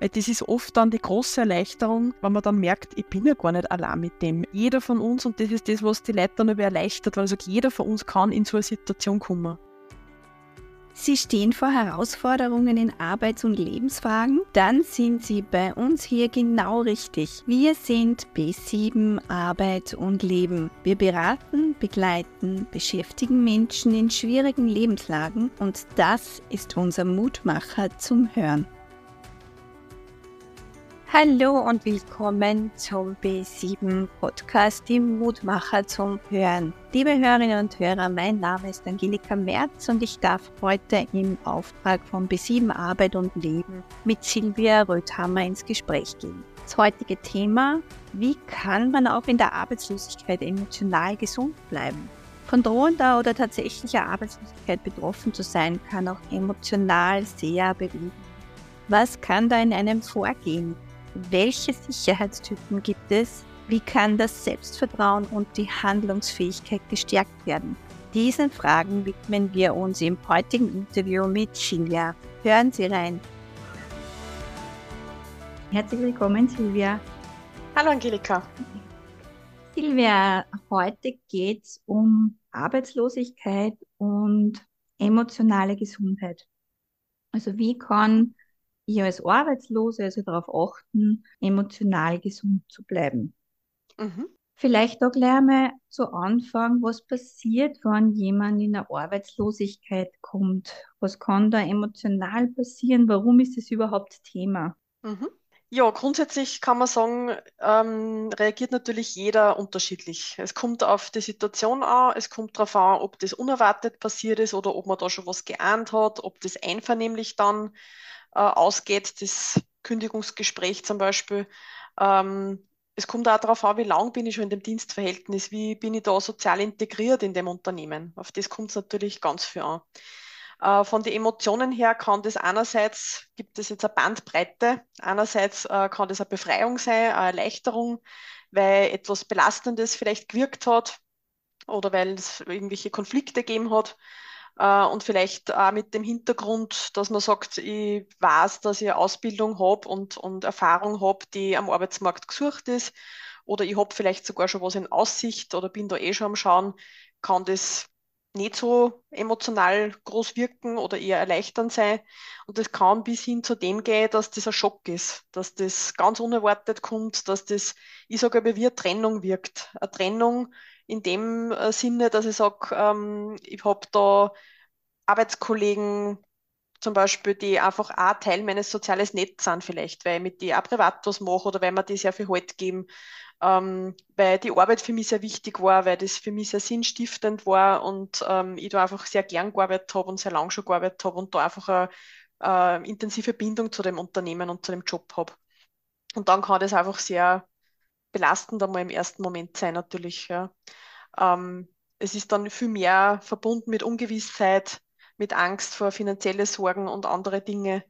Weil das ist oft dann die große Erleichterung, wenn man dann merkt, ich bin ja gar nicht allein mit dem. Jeder von uns, und das ist das, was die Leute dann aber erleichtert, weil sagt, jeder von uns kann in so eine Situation kommen. Sie stehen vor Herausforderungen in Arbeits- und Lebensfragen? Dann sind Sie bei uns hier genau richtig. Wir sind B7 Arbeit und Leben. Wir beraten, begleiten, beschäftigen Menschen in schwierigen Lebenslagen und das ist unser Mutmacher zum Hören. Hallo und willkommen zum B7 Podcast, dem Mutmacher zum Hören. Liebe Hörerinnen und Hörer, mein Name ist Angelika Merz und ich darf heute im Auftrag von B7 Arbeit und Leben mit Silvia Röthammer ins Gespräch gehen. Das heutige Thema, wie kann man auch in der Arbeitslosigkeit emotional gesund bleiben? Von drohender oder tatsächlicher Arbeitslosigkeit betroffen zu sein, kann auch emotional sehr bewegen. Was kann da in einem vorgehen? Welche Sicherheitstypen gibt es? Wie kann das Selbstvertrauen und die Handlungsfähigkeit gestärkt werden? Diesen Fragen widmen wir uns im heutigen Interview mit Silvia. Hören Sie rein. Herzlich willkommen, Silvia. Hallo, Angelika. Silvia, heute geht es um Arbeitslosigkeit und emotionale Gesundheit. Also wie kann ich als Arbeitslose also darauf achten, emotional gesund zu bleiben. Mhm. Vielleicht auch gleich mal zu Anfang, was passiert, wenn jemand in eine Arbeitslosigkeit kommt? Was kann da emotional passieren? Warum ist es überhaupt Thema? Mhm. Ja, grundsätzlich kann man sagen, ähm, reagiert natürlich jeder unterschiedlich. Es kommt auf die Situation an, es kommt darauf an, ob das unerwartet passiert ist oder ob man da schon was geahnt hat, ob das einvernehmlich dann äh, ausgeht, das Kündigungsgespräch zum Beispiel. Ähm, es kommt auch darauf an, wie lange bin ich schon in dem Dienstverhältnis, wie bin ich da sozial integriert in dem Unternehmen. Auf das kommt es natürlich ganz viel an. Äh, von den Emotionen her kann das einerseits, gibt es jetzt eine Bandbreite, einerseits äh, kann das eine Befreiung sein, eine Erleichterung, weil etwas Belastendes vielleicht gewirkt hat oder weil es irgendwelche Konflikte gegeben hat. Äh, und vielleicht auch mit dem Hintergrund, dass man sagt, ich weiß, dass ich Ausbildung habe und, und Erfahrung habe, die am Arbeitsmarkt gesucht ist. Oder ich habe vielleicht sogar schon was in Aussicht oder bin da eh schon am Schauen, kann das nicht so emotional groß wirken oder eher erleichternd sein. Und das kann bis hin zu dem gehen, dass das ein Schock ist, dass das ganz unerwartet kommt, dass das, ich sage aber, wie eine Trennung wirkt. Eine Trennung, in dem äh, Sinne, dass ich sage, ähm, ich habe da Arbeitskollegen zum Beispiel, die einfach auch Teil meines sozialen Netzes sind vielleicht, weil ich mit die auch privat was mache oder weil mir die sehr viel Halt geben, ähm, weil die Arbeit für mich sehr wichtig war, weil das für mich sehr sinnstiftend war und ähm, ich da einfach sehr gern gearbeitet habe und sehr lang schon gearbeitet habe und da einfach eine, eine intensive Bindung zu dem Unternehmen und zu dem Job habe. Und dann kann das einfach sehr belastend einmal im ersten Moment sein, natürlich. Ja. Ähm, es ist dann viel mehr verbunden mit Ungewissheit, mit Angst vor finanzielle Sorgen und andere Dinge.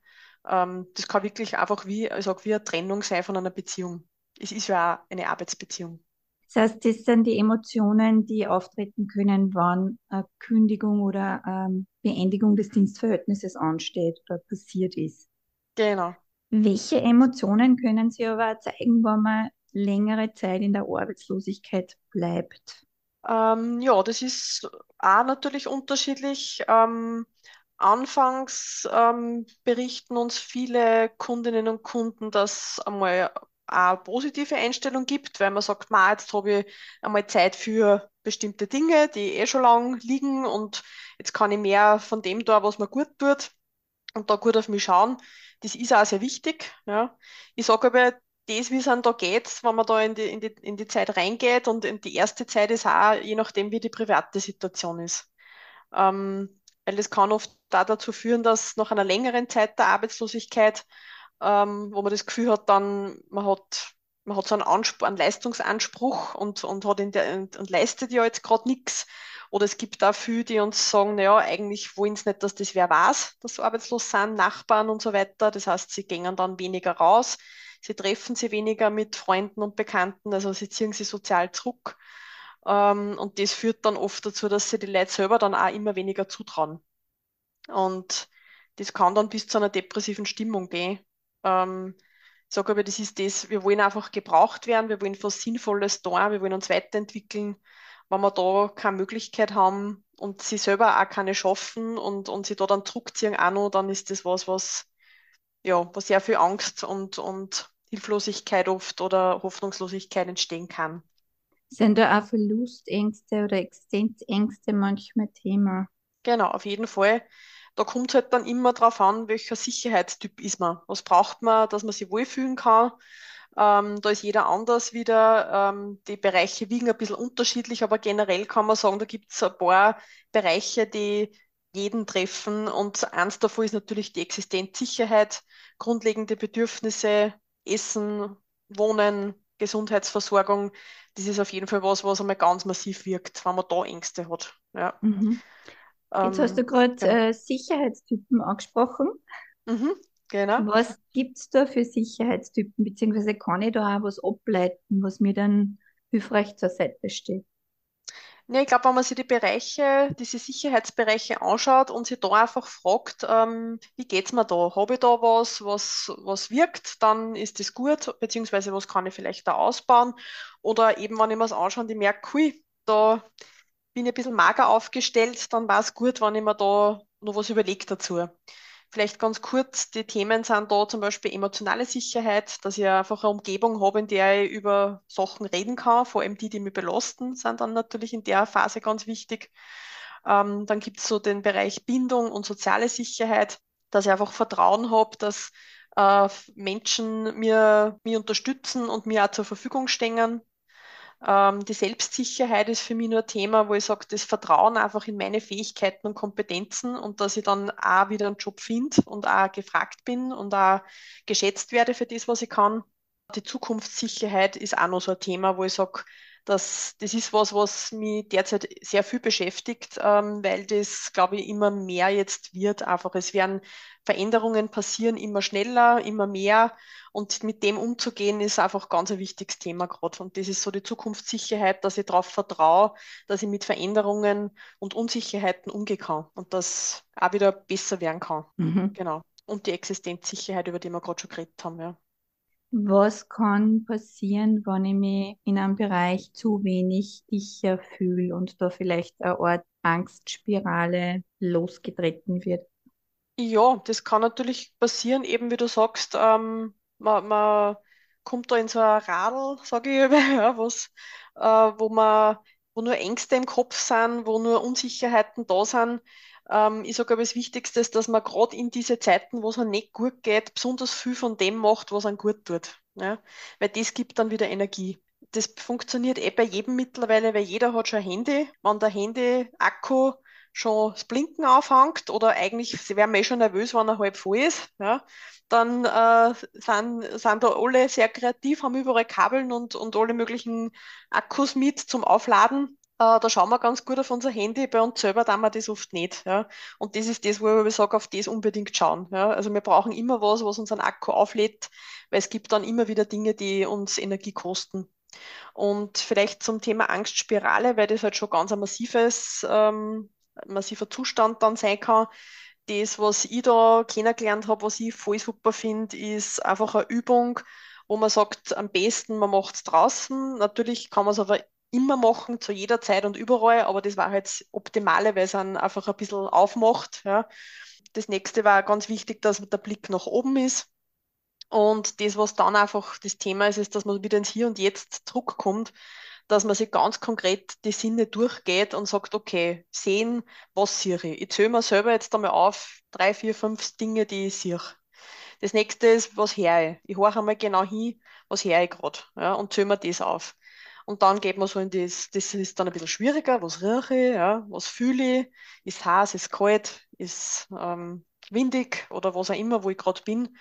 Ähm, das kann wirklich einfach wie, sag, wie eine Trennung sein von einer Beziehung. Es ist ja auch eine Arbeitsbeziehung. Das heißt, das sind die Emotionen, die auftreten können, wann eine Kündigung oder ähm, Beendigung des Dienstverhältnisses ansteht oder passiert ist. Genau. Welche Emotionen können Sie aber zeigen, wenn man längere Zeit in der Arbeitslosigkeit bleibt? Ähm, ja, das ist auch natürlich unterschiedlich. Ähm, anfangs ähm, berichten uns viele Kundinnen und Kunden, dass einmal eine positive Einstellung gibt, weil man sagt, ma, jetzt habe ich einmal Zeit für bestimmte Dinge, die eh schon lang liegen und jetzt kann ich mehr von dem da, was mir gut tut und da gut auf mich schauen. Das ist auch sehr wichtig. Ja. Ich sage aber, das, wie es dann da geht, wenn man da in die, in, die, in die Zeit reingeht und die erste Zeit ist auch, je nachdem, wie die private Situation ist. Ähm, weil das kann oft da dazu führen, dass nach einer längeren Zeit der Arbeitslosigkeit, ähm, wo man das Gefühl hat, dann man hat, man hat so einen, Anspruch, einen Leistungsanspruch und, und, hat in der, und, und leistet ja jetzt gerade nichts. Oder es gibt auch viele, die uns sagen, naja, eigentlich wollen sie nicht, dass das wer weiß, dass sie arbeitslos sind, Nachbarn und so weiter. Das heißt, sie gehen dann weniger raus sie treffen sie weniger mit Freunden und Bekannten, also sie ziehen sie sozial zurück. Ähm, und das führt dann oft dazu, dass sie die Leute selber dann auch immer weniger zutrauen. Und das kann dann bis zu einer depressiven Stimmung gehen, äh, Ähm, ich sage aber, das ist das, wir wollen einfach gebraucht werden, wir wollen was Sinnvolles da, wir wollen uns weiterentwickeln. Wenn wir da keine Möglichkeit haben und sie selber auch keine schaffen und, und sie da dann zurückziehen auch noch, dann ist das was, was, ja, was sehr viel Angst und, und Hilflosigkeit oft oder Hoffnungslosigkeit entstehen kann. Sind da auch Verlustängste oder Existenzängste manchmal Thema? Genau, auf jeden Fall. Da kommt halt dann immer drauf an, welcher Sicherheitstyp ist man. Was braucht man, dass man sich wohlfühlen kann? Ähm, da ist jeder anders wieder. Ähm, die Bereiche wiegen ein bisschen unterschiedlich, aber generell kann man sagen, da gibt es ein paar Bereiche, die jeden treffen. Und eins davon ist natürlich die Existenzsicherheit, grundlegende Bedürfnisse, Essen, Wohnen, Gesundheitsversorgung. Das ist auf jeden Fall was, was einmal ganz massiv wirkt, wenn man da Ängste hat. Ja. Mhm. Jetzt hast du Ähm, gerade genau. äh, Sicherheitstypen angesprochen. Mhm, genau. Was gibt es da für Sicherheitstypen? Beziehungsweise kann ich da auch was ableiten, was mir dann hilfreich zur Seite steht? Nee, ich glaube, wenn man sich die Bereiche, diese Sicherheitsbereiche anschaut und sich da einfach fragt, ähm, wie geht's mir da? Habe ich da was, was, was wirkt, dann ist das gut, beziehungsweise was kann ich vielleicht da ausbauen? Oder eben, wenn ich mir das anschaue und ich merke, hui, da bin ich ein bisschen mager aufgestellt, dann war es gut, wenn ich mir da noch was überlege dazu. Vielleicht ganz kurz, die Themen sind da zum Beispiel emotionale Sicherheit, dass ich einfach eine Umgebung habe, in der ich über Sachen reden kann, vor allem die, die mich belasten, sind dann natürlich in der Phase ganz wichtig. Ähm, dann gibt es so den Bereich Bindung und soziale Sicherheit, dass ich einfach Vertrauen habe, dass äh, Menschen mir, mir unterstützen und mir auch zur Verfügung stehen. Ähm, die Selbstsicherheit ist für mich nur ein Thema, wo ich sage, das Vertrauen einfach in meine Fähigkeiten und Kompetenzen und dass ich dann auch wieder einen Job finde und auch gefragt bin und auch geschätzt werde für das, was ich kann. Die Zukunftssicherheit ist auch noch so ein Thema, wo ich sage, dass das ist was, was mich derzeit sehr viel beschäftigt, ähm, weil das, glaube ich, immer mehr jetzt wird. Einfach, es werden Veränderungen passieren, immer schneller, immer mehr. Und mit dem umzugehen, ist einfach ganz ein wichtiges Thema gerade. Und das ist so die Zukunftssicherheit, dass ich darauf vertraue, dass ich mit Veränderungen und Unsicherheiten umgehen kann und das auch wieder besser werden kann. Mhm. Genau. Und die Existenzsicherheit, über die wir gerade schon geredet haben, ja. Was kann passieren, wenn ich mich in einem Bereich zu wenig sicher fühle und da vielleicht eine Art Angstspirale losgetreten wird? Ja, das kann natürlich passieren, eben wie du sagst, ähm, man, man kommt da in so ein Radl, sage ich immer, ja, was, äh, wo man, wo nur Ängste im Kopf sind, wo nur Unsicherheiten da sind. Ähm, ich sage aber, das Wichtigste ist, dass man gerade in diese Zeiten, wo es einem nicht gut geht, besonders viel von dem macht, was einem gut tut. Ja? Weil das gibt dann wieder Energie. Das funktioniert eh bei jedem mittlerweile, weil jeder hat schon ein Handy. Wenn der Handy-Akku schon das Blinken aufhängt oder eigentlich, sie werden eh schon nervös, wenn er halb voll ist, ja, dann äh, sind, sind da alle sehr kreativ, haben überall Kabeln und, und alle möglichen Akkus mit zum Aufladen. Äh, da schauen wir ganz gut auf unser Handy, bei uns selber tun wir das oft nicht. Ja. Und das ist das, wo ich sage, auf das unbedingt schauen. Ja. Also wir brauchen immer was, was unseren Akku auflädt, weil es gibt dann immer wieder Dinge, die uns Energie kosten. Und vielleicht zum Thema Angstspirale, weil das halt schon ganz ein massives, ähm, massiver Zustand dann sein kann. Das, was ich da kennengelernt habe, was ich voll super finde, ist einfach eine Übung, wo man sagt, am besten, man macht es draußen. Natürlich kann man es aber immer machen, zu jeder Zeit und überall, aber das war halt Optimale, weil es dann einfach ein bisschen aufmacht. Ja. Das nächste war ganz wichtig, dass der Blick nach oben ist. Und das, was dann einfach das Thema ist, ist, dass man wieder ins Hier und Jetzt zurückkommt, dass man sich ganz konkret die Sinne durchgeht und sagt, okay, sehen, was sehe ich? Ich zähle mir selber jetzt einmal auf, drei, vier, fünf Dinge, die ich sehe. Das nächste ist, was höre ich? Ich horche einmal genau hin, was höre ich gerade, ja, und zähle mir das auf. Und dann geht man so in das, das ist dann ein bisschen schwieriger, was rieche ich, ja, was fühle ich, ist heiß, ist kalt, ist ähm, windig oder was auch immer, wo ich gerade bin.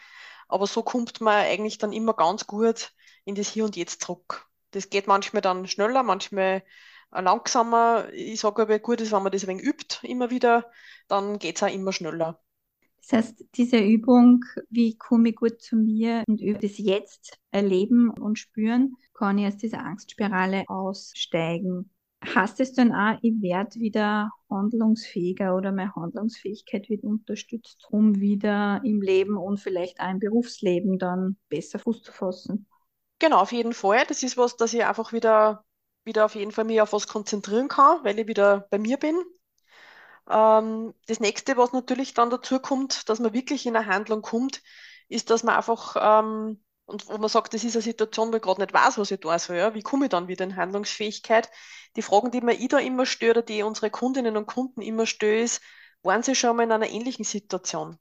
Aber so kommt man eigentlich dann immer ganz gut in das Hier und Jetzt zurück. Das geht manchmal dann schneller, manchmal äh, langsamer. Ich sage aber, gut ist, wenn man das ein wenig übt, immer wieder, dann geht es auch immer schneller. Das heißt, diese Übung, wie komme ich gut zu mir und über das Jetzt erleben und spüren, kann ich aus dieser Angstspirale aussteigen. Heißt es dann auch, ich werde wieder handlungsfähiger oder meine Handlungsfähigkeit wird unterstützt, um wieder im Leben und vielleicht auch im Berufsleben dann besser Fuß zu fassen? Genau, auf jeden Fall. Das ist was, dass ich einfach wieder, wieder auf jeden Fall mich auf was konzentrieren kann, weil ich wieder bei mir bin. Ähm, das nächste, was natürlich dann dazu kommt, dass man wirklich in eine Handlung kommt, ist, dass man einfach, ähm, und wo man sagt, das ist eine Situation, wo ich gerade nicht weiß, was ich tun soll, ja, wie komme ich dann wieder in Handlungsfähigkeit? Die Fragen, die mir ich da immer stelle oder die unsere Kundinnen und Kunden immer stellen, ist, waren sie schon mal in einer ähnlichen Situation?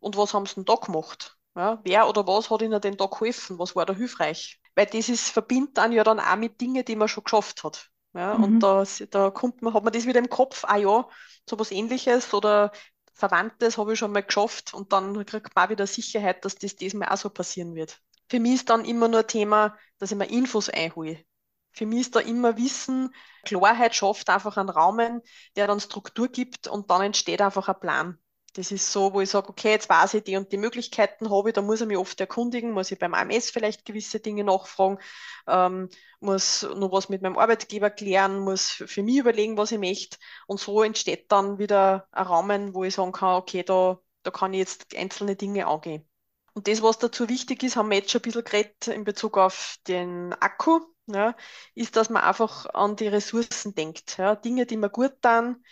Und was haben sie denn da gemacht? Ja, wer oder was hat ihnen denn da geholfen? Was war da hilfreich? Weil dieses verbindet dann ja dann auch mit Dingen, die man schon geschafft hat. Ja, Mhm. und da, da kommt man, hat man das wieder im Kopf, ah ja, so was Ähnliches oder Verwandtes habe ich schon mal geschafft und dann kriegt man auch wieder Sicherheit, dass das diesmal auch so passieren wird. Für mich ist dann immer nur ein Thema, dass ich mir Infos einhole. Für mich ist da immer Wissen, Klarheit schafft einfach einen Rahmen, der dann Struktur gibt und dann entsteht einfach ein Plan. Das ist so, wo ich sage, okay, jetzt weiß ich, die und die Möglichkeiten habe ich, da muss ich mich oft erkundigen, muss ich beim AMS vielleicht gewisse Dinge nachfragen, ähm, muss noch was mit meinem Arbeitgeber klären, muss für mich überlegen, was ich möchte. Und so entsteht dann wieder ein Rahmen, wo ich sagen kann, okay, da, da kann ich jetzt einzelne Dinge angehen. Und das, was dazu wichtig ist, haben wir jetzt schon ein bisschen geredet in Bezug auf den Akku, ja, ist, dass man einfach an die Ressourcen denkt. Ja. Dinge, die mir gut tun,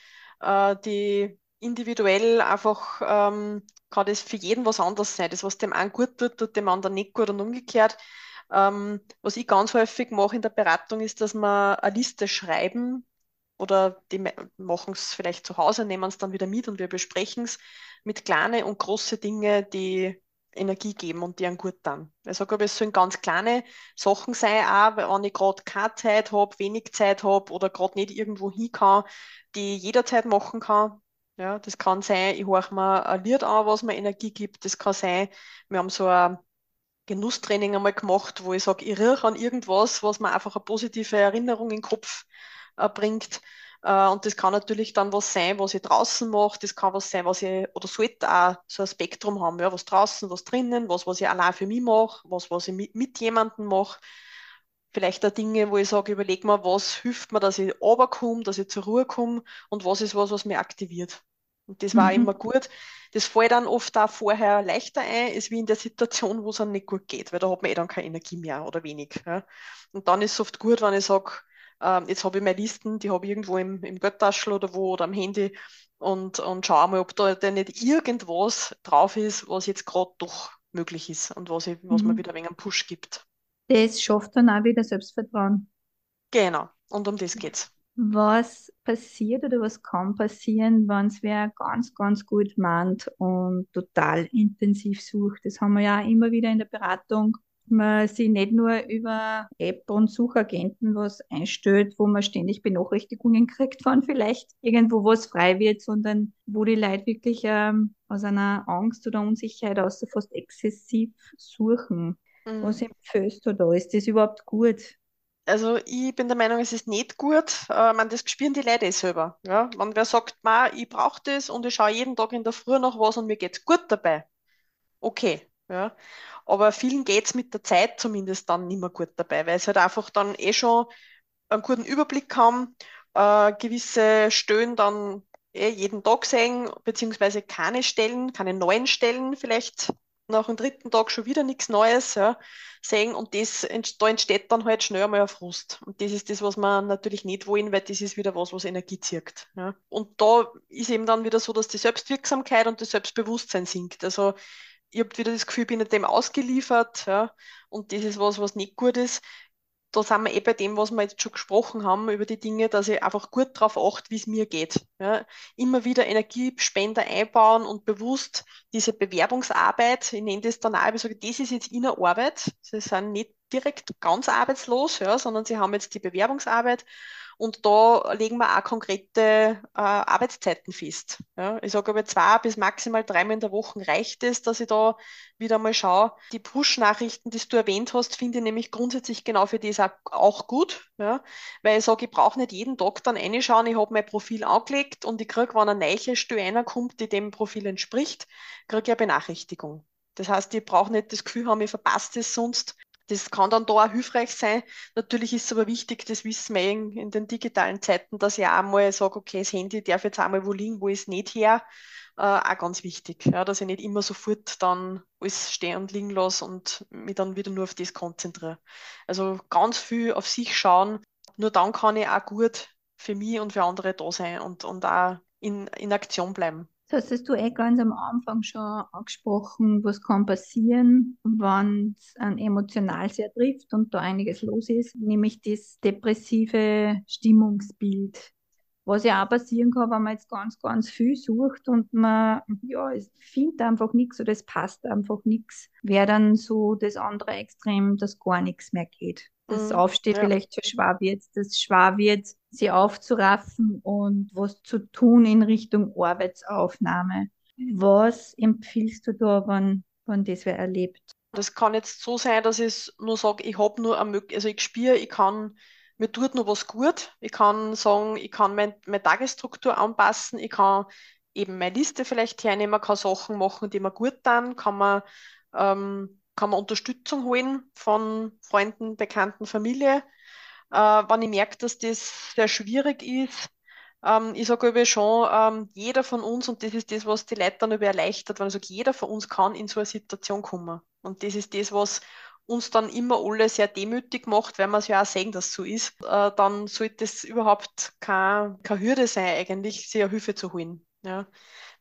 äh, die individuell einfach ähm, kann das für jeden was anderes sein. Das, was dem einen gut tut, tut dem anderen nicht gut und umgekehrt. Ähm, was ich ganz häufig mache in der Beratung, ist, dass wir eine Liste schreiben oder die machen es vielleicht zu Hause, nehmen es dann wieder mit und wir besprechen es mit kleinen und großen Dingen, die Energie geben und die einen gut tun. Ich sage aber, es sollen ganz kleine Sachen sein, auch wenn ich gerade keine Zeit habe, wenig Zeit habe oder gerade nicht irgendwo hin kann, die ich jederzeit machen kann. Ja, das kann sein, ich höre mir ein Lied an, was mir Energie gibt. Das kann sein, wir haben so ein Genusstraining einmal gemacht, wo ich sage, ich rieche an irgendwas, was mir einfach eine positive Erinnerung in den Kopf äh, bringt. Äh, und das kann natürlich dann was sein, was ich draußen mache. Das kann was sein, was ich, oder sollte auch so ein Spektrum haben, ja, was draußen, was drinnen, was, was ich allein für mich mache, was, was ich mit, mit jemandem mache. Vielleicht auch Dinge, wo ich sage, überleg mal, was hilft mir, dass ich runterkomme, dass ich zur Ruhe komme und was ist was, was mich aktiviert. Und das war Mhm. immer gut. Das fällt dann oft auch vorher leichter ein, ist wie in der Situation, wo es einem nicht gut geht, weil da hat man eh dann keine Energie mehr oder wenig. Ja. Und dann ist es oft gut, wenn ich sage, ähm, jetzt habe ich meine Listen, die habe ich irgendwo im, im Geldtaschel oder wo oder am Handy und, und schaue mal, ob da denn nicht irgendwas drauf ist, was jetzt gerade doch möglich ist und was, ich, was mir Mhm. wieder ein wenig einen Push gibt. Das schafft dann auch wieder Selbstvertrauen. Genau, und um das geht's. Was passiert oder was kann passieren, wenn es wer ganz, ganz gut meint und total intensiv sucht? Das haben wir ja immer wieder in der Beratung. Man sich nicht nur über App und Suchagenten was einstellt, wo man ständig Benachrichtigungen kriegt, wann vielleicht irgendwo was frei wird, sondern wo die Leute wirklich ähm, aus einer Angst oder Unsicherheit aus fast exzessiv suchen. Was Mhm. empfiehlst du da? Ist das überhaupt gut? Also ich bin der Meinung, es ist nicht gut. Äh, man, das spüren die Leute eh selber. Ja? Wenn wer sagt, Ma, ich brauche das und ich schaue jeden Tag in der Früh nach was und mir geht's gut dabei. Okay. Ja? Aber vielen geht's mit der Zeit zumindest dann nicht mehr gut dabei, weil sie halt einfach dann eh schon einen guten Überblick haben, äh, gewisse Stellen dann eh jeden Tag sehen, beziehungsweise keine Stellen, keine neuen Stellen vielleicht nach dem dritten Tag schon wieder nichts Neues ja, sehen und das, da entsteht dann halt schnell einmal ein Frust. Und das ist das, was wir natürlich nicht wollen, weil das ist wieder was, was Energie zirkt. Ja. Und da ist eben dann wieder so, dass die Selbstwirksamkeit und das Selbstbewusstsein sinkt. Also ich habe wieder das Gefühl, ich bin dem ausgeliefert, ja, und das ist was, was nicht gut ist da sind wir eh bei dem, was wir jetzt schon gesprochen haben, über die Dinge, dass ich einfach gut darauf achte, wie es mir geht. Ja, immer wieder Energiespender einbauen und bewusst diese Bewerbungsarbeit, ich nenne das dann auch, ich sage, das ist jetzt in der Arbeit. Sie sind nicht direkt ganz arbeitslos, ja, sondern sie haben jetzt die Bewerbungsarbeit und da legen wir auch konkrete äh, Arbeitszeiten fest. Ja, ich sage aber zwei bis maximal dreimal in der Woche reicht es, dass ich da wieder mal schaue. Die Push-Nachrichten, die du erwähnt hast, finde ich nämlich grundsätzlich genau für das auch, gut, ja, weil ich sage, ich brauche nicht jeden Tag dann reinschauen, ich habe mein Profil angelegt und ich kriege, wenn eine neue Stelle reinkommt, die dem Profil entspricht, kriege ich eine Benachrichtigung. Das heißt, ich brauche nicht das Gefühl haben, ich verpasse es sonst. Das kann dann da auch hilfreich sein. Natürlich ist es aber wichtig, das wissen wir in, in den digitalen Zeiten, dass ich auch mal sage, okay, das Handy darf jetzt einmal wo liegen, wo es nicht her. Äh, auch ganz wichtig, ja, dass ich nicht immer sofort dann alles stehen und liegen lasse und mich dann wieder nur auf das konzentriere. Also ganz viel auf sich schauen. Nur dann kann ich auch gut für mich und für andere da sein und, und auch in, in Aktion bleiben. Das hast du eh ganz am Anfang schon angesprochen, was kann passieren, wenn es einen emotional sehr trifft und da einiges los ist, nämlich das depressive Stimmungsbild. Was ja auch passieren kann, wenn man jetzt ganz, ganz viel sucht und man, ja, es findet einfach nichts oder es passt einfach nichts, wäre dann so das andere Extrem, dass gar nichts mehr geht. Das mhm, Aufstehen ja. vielleicht schon schwer wird, das schwer wird, sie aufzuraffen und was zu tun in Richtung Arbeitsaufnahme. Was empfiehlst du da, wenn, wenn das wer erlebt? Das kann jetzt so sein, dass ich nur sage, ich habe nur eine also ich spüre, ich kann, mir tut nur was gut. Ich kann sagen, ich kann mein, meine Tagesstruktur anpassen, ich kann eben meine Liste vielleicht hernehmen, kann Sachen machen, die mir gut tun, kann man, ähm, kann man Unterstützung holen von Freunden, Bekannten, Familie äh, wenn ich merke, dass das sehr schwierig ist. Ähm, ich sage schon, ähm, jeder von uns, und das ist das, was die Leute dann über erleichtert, wenn ich sage, jeder von uns kann in so eine Situation kommen. Und das ist das, was uns dann immer alle sehr demütig macht, weil wir es ja auch sehen, dass es so ist, äh, dann sollte es überhaupt keine, keine Hürde sein, eigentlich, sich Hilfe zu holen. Ja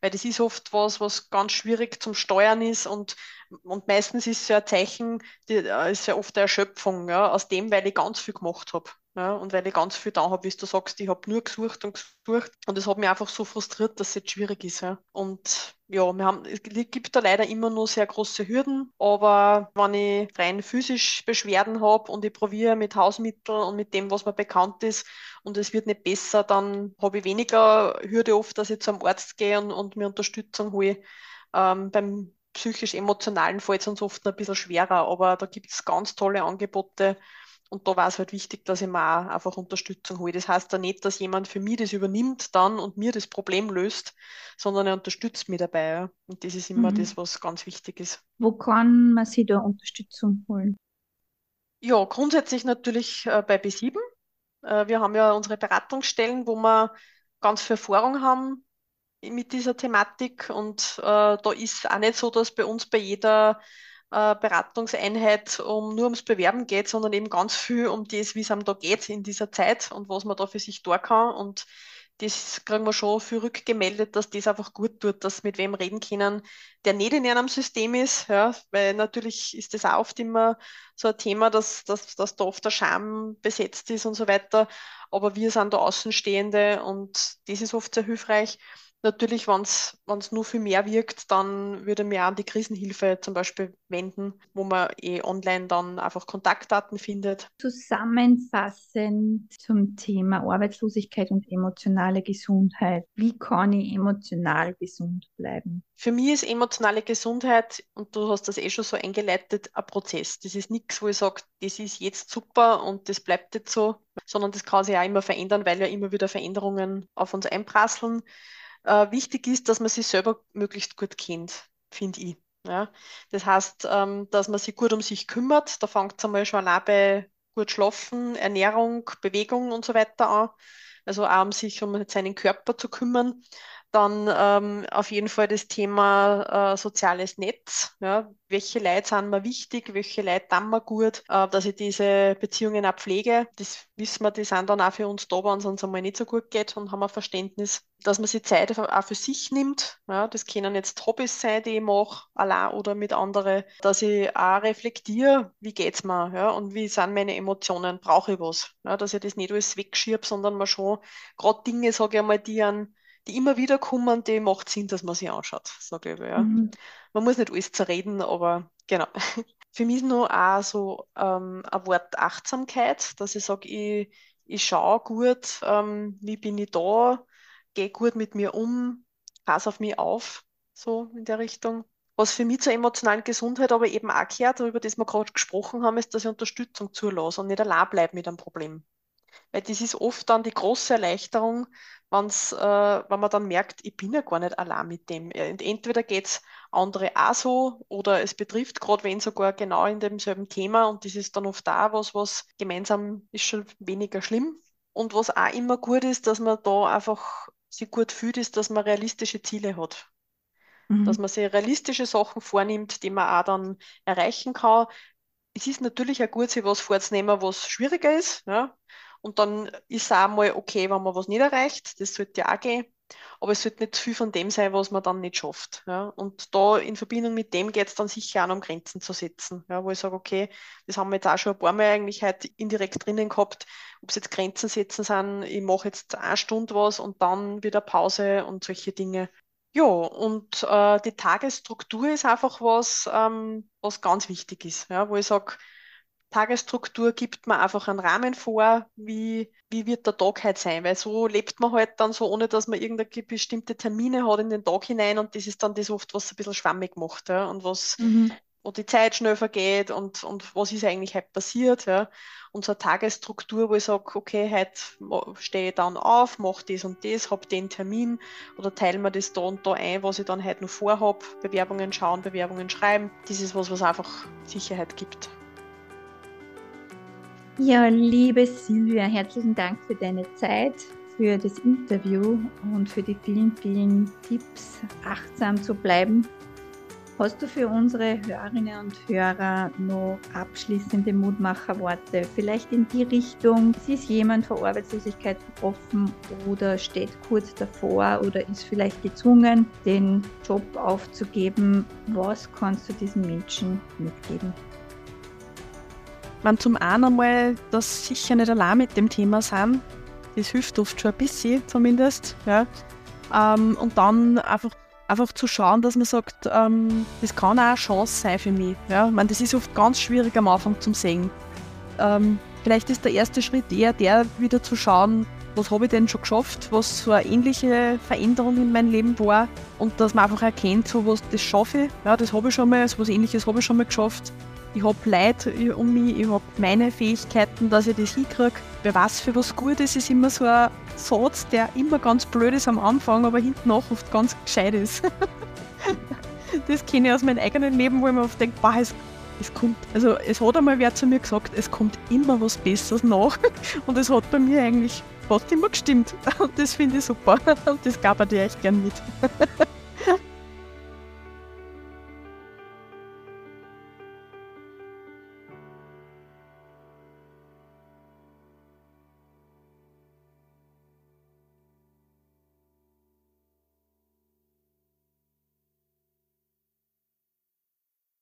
weil das ist oft was, was ganz schwierig zum Steuern ist und, und meistens ist es ja ein Zeichen, die, äh, ist ja oft eine Erschöpfung, ja, aus dem, weil ich ganz viel gemacht habe. Ja, und weil ich ganz viel da habe, wie du sagst, ich habe nur gesucht und gesucht und es hat mich einfach so frustriert, dass es jetzt schwierig ist. Ja. Und ja, wir haben, es gibt da leider immer nur sehr große Hürden, aber wenn ich rein physisch Beschwerden habe und ich probiere mit Hausmitteln und mit dem, was mir bekannt ist und es wird nicht besser, dann habe ich weniger Hürde oft, dass ich zum Arzt gehe und, und mir Unterstützung hole. Ähm, beim psychisch-emotionalen fällt es uns oft ein bisschen schwerer, aber da gibt es ganz tolle Angebote, und da war es halt wichtig, dass ich mir auch einfach Unterstützung hole. Das heißt ja nicht, dass jemand für mich das übernimmt dann und mir das Problem löst, sondern er unterstützt mich dabei. Und das ist immer mhm. das, was ganz wichtig ist. Wo kann man sich da Unterstützung holen? Ja, grundsätzlich natürlich äh, bei B7. Äh, wir haben ja unsere Beratungsstellen, wo wir ganz viel Erfahrung haben mit dieser Thematik. Und äh, da ist auch nicht so, dass bei uns bei jeder äh, Beratungseinheit um, nur ums Bewerben geht, sondern eben ganz viel um das, wie es einem da geht in dieser Zeit und was man da für sich tun kann. Und das kriegen wir schon viel rückgemeldet, dass das einfach gut tut, dass mit wem reden können, der nicht in einem System ist, ja, weil natürlich ist das auch oft immer so ein Thema, dass, dass, dass da oft der Scham besetzt ist und so weiter. Aber wir sind da Außenstehende und das ist oft sehr hilfreich. Natürlich, wenn es nur viel mehr wirkt, dann würde mir an die Krisenhilfe zum Beispiel wenden, wo man eh online dann einfach Kontaktdaten findet. Zusammenfassend zum Thema Arbeitslosigkeit und emotionale Gesundheit. Wie kann ich emotional gesund bleiben? Für mich ist emotionale Gesundheit, und du hast das eh schon so eingeleitet, ein Prozess. Das ist nichts, wo ich sage, das ist jetzt super und das bleibt jetzt so, sondern das kann sich auch immer verändern, weil ja immer wieder Veränderungen auf uns einprasseln. Äh, wichtig ist, dass man sich selber möglichst gut kennt, finde ich. Ja? Das heißt, ähm, dass man sich gut um sich kümmert. Da fängt es einmal schon an bei gut schlafen, Ernährung, Bewegung und so weiter an. Also auch um sich um seinen Körper zu kümmern. Dann ähm, auf jeden Fall das Thema äh, soziales Netz. Ja. Welche Leute sind mir wichtig, welche Leute tun mir gut, äh, dass ich diese Beziehungen auch pflege. Das wissen wir, die sind dann auch für uns da, wenn es uns einmal nicht so gut geht und haben ein Verständnis, dass man sich Zeit auch für sich nimmt. Ja. Das können jetzt Hobbys sein, die ich mache, allein oder mit anderen. Dass ich auch reflektiere, wie geht es mir ja, und wie sind meine Emotionen, brauche ich was. Ja. Dass ich das nicht alles wegschiebe, sondern man schon gerade Dinge, sage ich einmal, die an die immer wieder kommen, die macht Sinn, dass man sie anschaut, sage ich. Ja. Mhm. Man muss nicht alles zerreden, aber genau. Für mich ist nur auch so ähm, ein Wort Achtsamkeit, dass ich sage, ich, ich schaue gut, ähm, wie bin ich da, gehe gut mit mir um, passe auf mich auf, so in der Richtung. Was für mich zur emotionalen Gesundheit aber eben auch gehört, über das wir gerade gesprochen haben, ist, dass ich Unterstützung zulasse und nicht allein bleibe mit einem Problem. Weil das ist oft dann die große Erleichterung, wenn's, äh, wenn man dann merkt, ich bin ja gar nicht allein mit dem. Und entweder geht es andere auch so oder es betrifft gerade wen sogar genau in demselben Thema und das ist dann oft da was, was gemeinsam ist schon weniger schlimm. Und was auch immer gut ist, dass man da einfach sich gut fühlt, ist, dass man realistische Ziele hat. Mhm. Dass man sich realistische Sachen vornimmt, die man auch dann erreichen kann. Es ist natürlich auch gut, sich was vorzunehmen, was schwieriger ist. Ja? Und dann ist es auch mal okay, wenn man was nicht erreicht. Das sollte ja auch gehen. Aber es sollte nicht viel von dem sein, was man dann nicht schafft. Ja? Und da in Verbindung mit dem geht es dann sicher auch um Grenzen zu setzen. Ja? Wo ich sage, okay, das haben wir jetzt auch schon ein paar Mal eigentlich halt indirekt drinnen gehabt, ob es jetzt Grenzen setzen sind, ich mache jetzt eine Stunde was und dann wieder Pause und solche Dinge. Ja, und äh, die Tagesstruktur ist einfach was, ähm, was ganz wichtig ist, ja? wo ich sage, Tagesstruktur gibt man einfach einen Rahmen vor, wie, wie wird der Tag heute sein, weil so lebt man halt dann so, ohne dass man irgendwelche bestimmte Termine hat in den Tag hinein und das ist dann das oft, was ein bisschen schwammig macht ja, und was, mhm. wo die Zeit schnell vergeht und, und was ist eigentlich heute passiert. Ja. Und so eine Tagesstruktur, wo ich sage, okay, heute stehe ich dann auf, mache das und das, habe den Termin oder teile mir das da und da ein, was ich dann heute noch vorhabe, Bewerbungen schauen, Bewerbungen schreiben. Das ist was, was einfach Sicherheit gibt. Ja, liebe Silvia, herzlichen Dank für deine Zeit, für das Interview und für die vielen, vielen Tipps, achtsam zu bleiben. Hast du für unsere Hörerinnen und Hörer noch abschließende Mutmacherworte? Vielleicht in die Richtung, ist jemand vor Arbeitslosigkeit betroffen oder steht kurz davor oder ist vielleicht gezwungen, den Job aufzugeben? Was kannst du diesen Menschen mitgeben? Man zum einen einmal, dass sicher nicht allein mit dem Thema sind. Das hilft oft schon ein bisschen zumindest. Ja. Ähm, und dann einfach, einfach zu schauen, dass man sagt, ähm, das kann auch eine Chance sein für mich. Ja. Ich meine, das ist oft ganz schwierig am Anfang zum Sehen. Ähm, vielleicht ist der erste Schritt eher der, wieder zu schauen, was habe ich denn schon geschafft, was so eine ähnliche Veränderung in meinem Leben war und dass man einfach erkennt, so was das schaffe ich, ja, das habe ich schon mal, so was ähnliches habe ich schon mal geschafft ich habe Leute um mich, ich habe meine Fähigkeiten, dass ich das hinkriege. Wer weiß, für was gut ist, ist immer so ein Satz, der immer ganz blöd ist am Anfang, aber hinten nach oft ganz gescheit ist. das kenne ich aus meinem eigenen Leben, wo ich mir oft denke, boah, es, es kommt, also es hat einmal wer zu mir gesagt, es kommt immer was Besseres nach. Und es hat bei mir eigentlich fast immer gestimmt. Und das finde ich super. Und das gab ich dir echt gern mit.